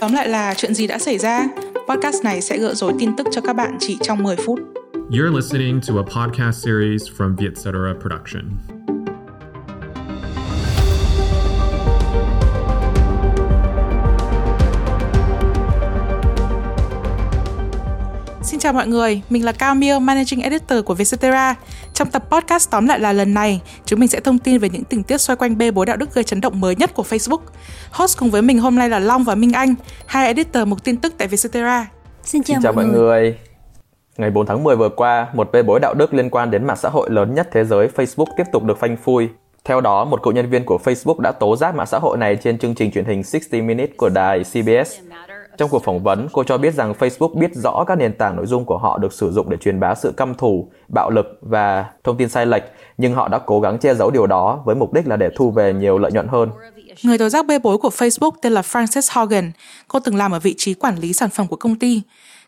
Tóm lại là chuyện gì đã xảy ra? Podcast này sẽ gỡ rối tin tức cho các bạn chỉ trong 10 phút. You're listening to a podcast series from Vietcetera Production. Chào mọi người, mình là Cao Miêu, Managing Editor của Vietcetera. Trong tập podcast tóm lại là lần này, chúng mình sẽ thông tin về những tình tiết xoay quanh bê bối đạo đức gây chấn động mới nhất của Facebook. Host cùng với mình hôm nay là Long và Minh Anh, hai editor mục tin tức tại Vietcetera. Xin chào, Xin chào mọi người. Ngày 4 tháng 10 vừa qua, một bê bối đạo đức liên quan đến mạng xã hội lớn nhất thế giới Facebook tiếp tục được phanh phui. Theo đó, một cựu nhân viên của Facebook đã tố giác mạng xã hội này trên chương trình truyền hình 60 Minutes của đài CBS. Trong cuộc phỏng vấn, cô cho biết rằng Facebook biết rõ các nền tảng nội dung của họ được sử dụng để truyền bá sự căm thù, bạo lực và thông tin sai lệch, nhưng họ đã cố gắng che giấu điều đó với mục đích là để thu về nhiều lợi nhuận hơn. Người tố giác bê bối của Facebook tên là Frances Hogan. Cô từng làm ở vị trí quản lý sản phẩm của công ty.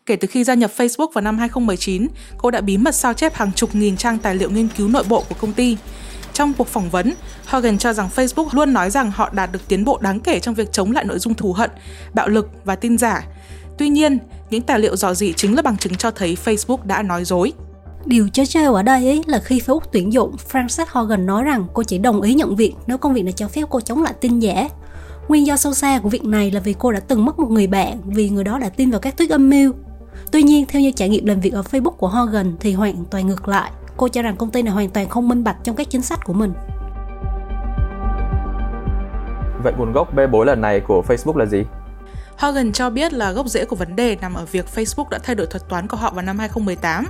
Kể từ khi gia nhập Facebook vào năm 2019, cô đã bí mật sao chép hàng chục nghìn trang tài liệu nghiên cứu nội bộ của công ty. Trong cuộc phỏng vấn, Hogan cho rằng Facebook luôn nói rằng họ đạt được tiến bộ đáng kể trong việc chống lại nội dung thù hận, bạo lực và tin giả. Tuy nhiên, những tài liệu dò dỉ chính là bằng chứng cho thấy Facebook đã nói dối. Điều trớ trêu ở đây ấy là khi Facebook tuyển dụng, Frances Hogan nói rằng cô chỉ đồng ý nhận việc nếu công việc này cho phép cô chống lại tin giả. Nguyên do sâu xa của việc này là vì cô đã từng mất một người bạn vì người đó đã tin vào các thuyết âm mưu. Tuy nhiên, theo như trải nghiệm làm việc ở Facebook của Hogan thì hoàn toàn ngược lại. Cô cho rằng công ty này hoàn toàn không minh bạch trong các chính sách của mình. Vậy nguồn gốc bê bối lần này của Facebook là gì? Hogan cho biết là gốc rễ của vấn đề nằm ở việc Facebook đã thay đổi thuật toán của họ vào năm 2018.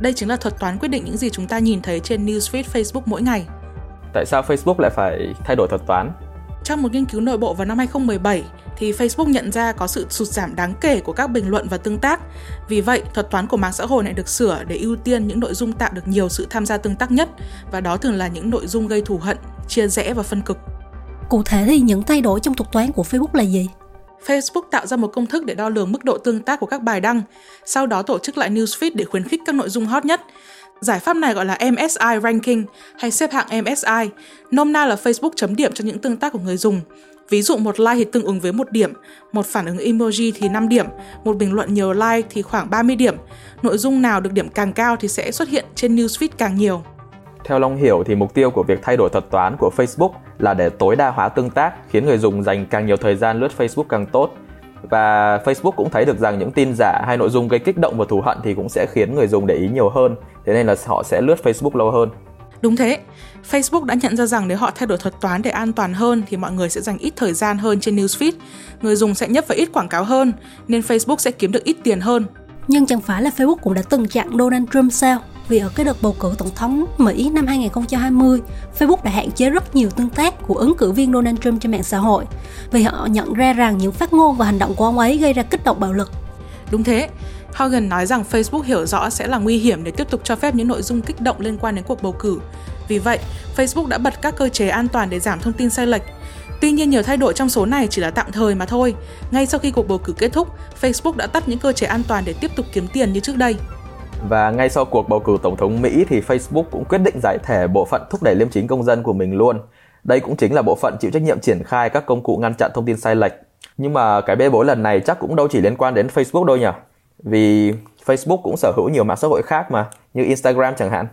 Đây chính là thuật toán quyết định những gì chúng ta nhìn thấy trên newsfeed Facebook mỗi ngày. Tại sao Facebook lại phải thay đổi thuật toán? Trong một nghiên cứu nội bộ vào năm 2017, thì Facebook nhận ra có sự sụt giảm đáng kể của các bình luận và tương tác. Vì vậy, thuật toán của mạng xã hội này được sửa để ưu tiên những nội dung tạo được nhiều sự tham gia tương tác nhất, và đó thường là những nội dung gây thù hận, chia rẽ và phân cực. Cụ thể thì những thay đổi trong thuật toán của Facebook là gì? Facebook tạo ra một công thức để đo lường mức độ tương tác của các bài đăng, sau đó tổ chức lại newsfeed để khuyến khích các nội dung hot nhất. Giải pháp này gọi là MSI Ranking hay xếp hạng MSI, nôm na là Facebook chấm điểm cho những tương tác của người dùng. Ví dụ một like thì tương ứng với một điểm, một phản ứng emoji thì 5 điểm, một bình luận nhiều like thì khoảng 30 điểm. Nội dung nào được điểm càng cao thì sẽ xuất hiện trên newsfeed càng nhiều. Theo Long hiểu thì mục tiêu của việc thay đổi thuật toán của Facebook là để tối đa hóa tương tác, khiến người dùng dành càng nhiều thời gian lướt Facebook càng tốt. Và Facebook cũng thấy được rằng những tin giả hay nội dung gây kích động và thù hận thì cũng sẽ khiến người dùng để ý nhiều hơn, thế nên là họ sẽ lướt Facebook lâu hơn. Đúng thế, Facebook đã nhận ra rằng nếu họ thay đổi thuật toán để an toàn hơn thì mọi người sẽ dành ít thời gian hơn trên newsfeed, người dùng sẽ nhấp vào ít quảng cáo hơn, nên Facebook sẽ kiếm được ít tiền hơn. Nhưng chẳng phải là Facebook cũng đã từng chặn Donald Trump sao? Vì ở cái đợt bầu cử tổng thống Mỹ năm 2020, Facebook đã hạn chế rất nhiều tương tác của ứng cử viên Donald Trump trên mạng xã hội vì họ nhận ra rằng những phát ngôn và hành động của ông ấy gây ra kích động bạo lực. Đúng thế, Hogan nói rằng Facebook hiểu rõ sẽ là nguy hiểm để tiếp tục cho phép những nội dung kích động liên quan đến cuộc bầu cử. Vì vậy, Facebook đã bật các cơ chế an toàn để giảm thông tin sai lệch. Tuy nhiên nhiều thay đổi trong số này chỉ là tạm thời mà thôi. Ngay sau khi cuộc bầu cử kết thúc, Facebook đã tắt những cơ chế an toàn để tiếp tục kiếm tiền như trước đây. Và ngay sau cuộc bầu cử tổng thống Mỹ thì Facebook cũng quyết định giải thể bộ phận thúc đẩy liêm chính công dân của mình luôn. Đây cũng chính là bộ phận chịu trách nhiệm triển khai các công cụ ngăn chặn thông tin sai lệch. Nhưng mà cái bê bối lần này chắc cũng đâu chỉ liên quan đến Facebook đâu nhỉ? Vì Facebook cũng sở hữu nhiều mạng xã hội khác mà, như Instagram chẳng hạn.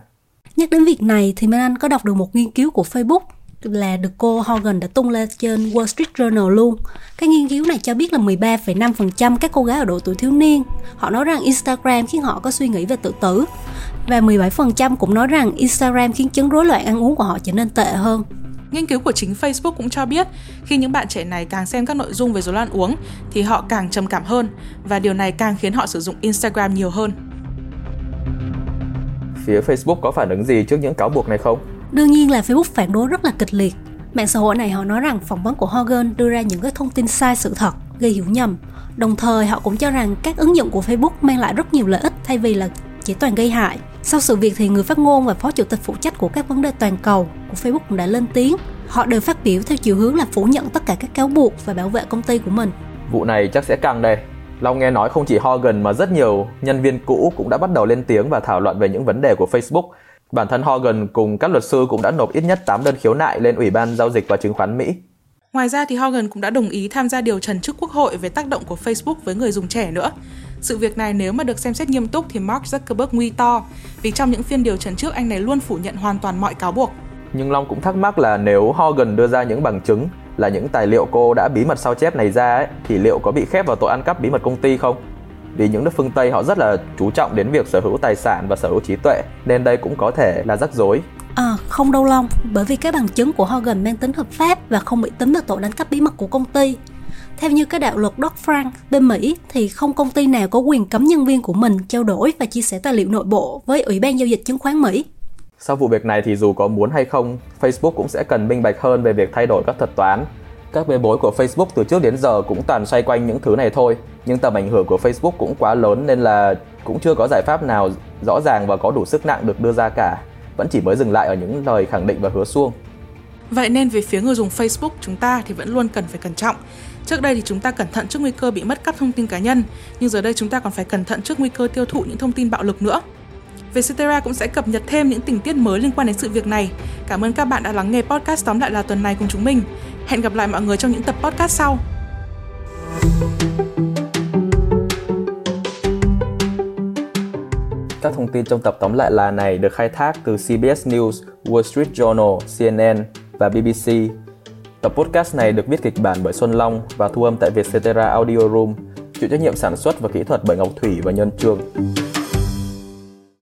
Nhắc đến việc này thì Minh Anh có đọc được một nghiên cứu của Facebook là được cô Hogan đã tung lên trên Wall Street Journal luôn. Cái nghiên cứu này cho biết là 13,5% các cô gái ở độ tuổi thiếu niên họ nói rằng Instagram khiến họ có suy nghĩ về tự tử và 17% cũng nói rằng Instagram khiến chứng rối loạn ăn uống của họ trở nên tệ hơn. Nghiên cứu của chính Facebook cũng cho biết khi những bạn trẻ này càng xem các nội dung về rối loạn uống thì họ càng trầm cảm hơn và điều này càng khiến họ sử dụng Instagram nhiều hơn. Phía Facebook có phản ứng gì trước những cáo buộc này không? Đương nhiên là Facebook phản đối rất là kịch liệt. Mạng xã hội này họ nói rằng phỏng vấn của Hogan đưa ra những cái thông tin sai sự thật, gây hiểu nhầm. Đồng thời họ cũng cho rằng các ứng dụng của Facebook mang lại rất nhiều lợi ích thay vì là chỉ toàn gây hại. Sau sự việc thì người phát ngôn và phó chủ tịch phụ trách của các vấn đề toàn cầu của Facebook cũng đã lên tiếng. Họ đều phát biểu theo chiều hướng là phủ nhận tất cả các cáo buộc và bảo vệ công ty của mình. Vụ này chắc sẽ căng đây. Long nghe nói không chỉ Hogan mà rất nhiều nhân viên cũ cũng đã bắt đầu lên tiếng và thảo luận về những vấn đề của Facebook. Bản thân Hogan cùng các luật sư cũng đã nộp ít nhất 8 đơn khiếu nại lên Ủy ban Giao dịch và Chứng khoán Mỹ. Ngoài ra thì Hogan cũng đã đồng ý tham gia điều trần trước Quốc hội về tác động của Facebook với người dùng trẻ nữa. Sự việc này nếu mà được xem xét nghiêm túc thì Mark Zuckerberg nguy to, vì trong những phiên điều trần trước anh này luôn phủ nhận hoàn toàn mọi cáo buộc. Nhưng Long cũng thắc mắc là nếu Hogan đưa ra những bằng chứng là những tài liệu cô đã bí mật sao chép này ra ấy, thì liệu có bị khép vào tội ăn cắp bí mật công ty không? Vì những nước phương Tây họ rất là chú trọng đến việc sở hữu tài sản và sở hữu trí tuệ, nên đây cũng có thể là rắc rối. À, không đâu Long, bởi vì các bằng chứng của Hogan mang tính hợp pháp và không bị tính vào tội đánh cắp bí mật của công ty. Theo như cái đạo luật Dodd-Frank bên Mỹ thì không công ty nào có quyền cấm nhân viên của mình trao đổi và chia sẻ tài liệu nội bộ với Ủy ban giao dịch chứng khoán Mỹ. Sau vụ việc này thì dù có muốn hay không, Facebook cũng sẽ cần minh bạch hơn về việc thay đổi các thuật toán. Các bê bối của Facebook từ trước đến giờ cũng toàn xoay quanh những thứ này thôi, nhưng tầm ảnh hưởng của Facebook cũng quá lớn nên là cũng chưa có giải pháp nào rõ ràng và có đủ sức nặng được đưa ra cả. Vẫn chỉ mới dừng lại ở những lời khẳng định và hứa suông. Vậy nên về phía người dùng Facebook chúng ta thì vẫn luôn cần phải cẩn trọng. Trước đây thì chúng ta cẩn thận trước nguy cơ bị mất cắp thông tin cá nhân, nhưng giờ đây chúng ta còn phải cẩn thận trước nguy cơ tiêu thụ những thông tin bạo lực nữa. Vietcetera cũng sẽ cập nhật thêm những tình tiết mới liên quan đến sự việc này. Cảm ơn các bạn đã lắng nghe podcast tóm lại là tuần này cùng chúng mình. Hẹn gặp lại mọi người trong những tập podcast sau. Các thông tin trong tập tóm lại là này được khai thác từ CBS News, Wall Street Journal, CNN và BBC. Tập podcast này được viết kịch bản bởi Xuân Long và thu âm tại Vietcetera Audio Room, chịu trách nhiệm sản xuất và kỹ thuật bởi Ngọc Thủy và Nhân Trương.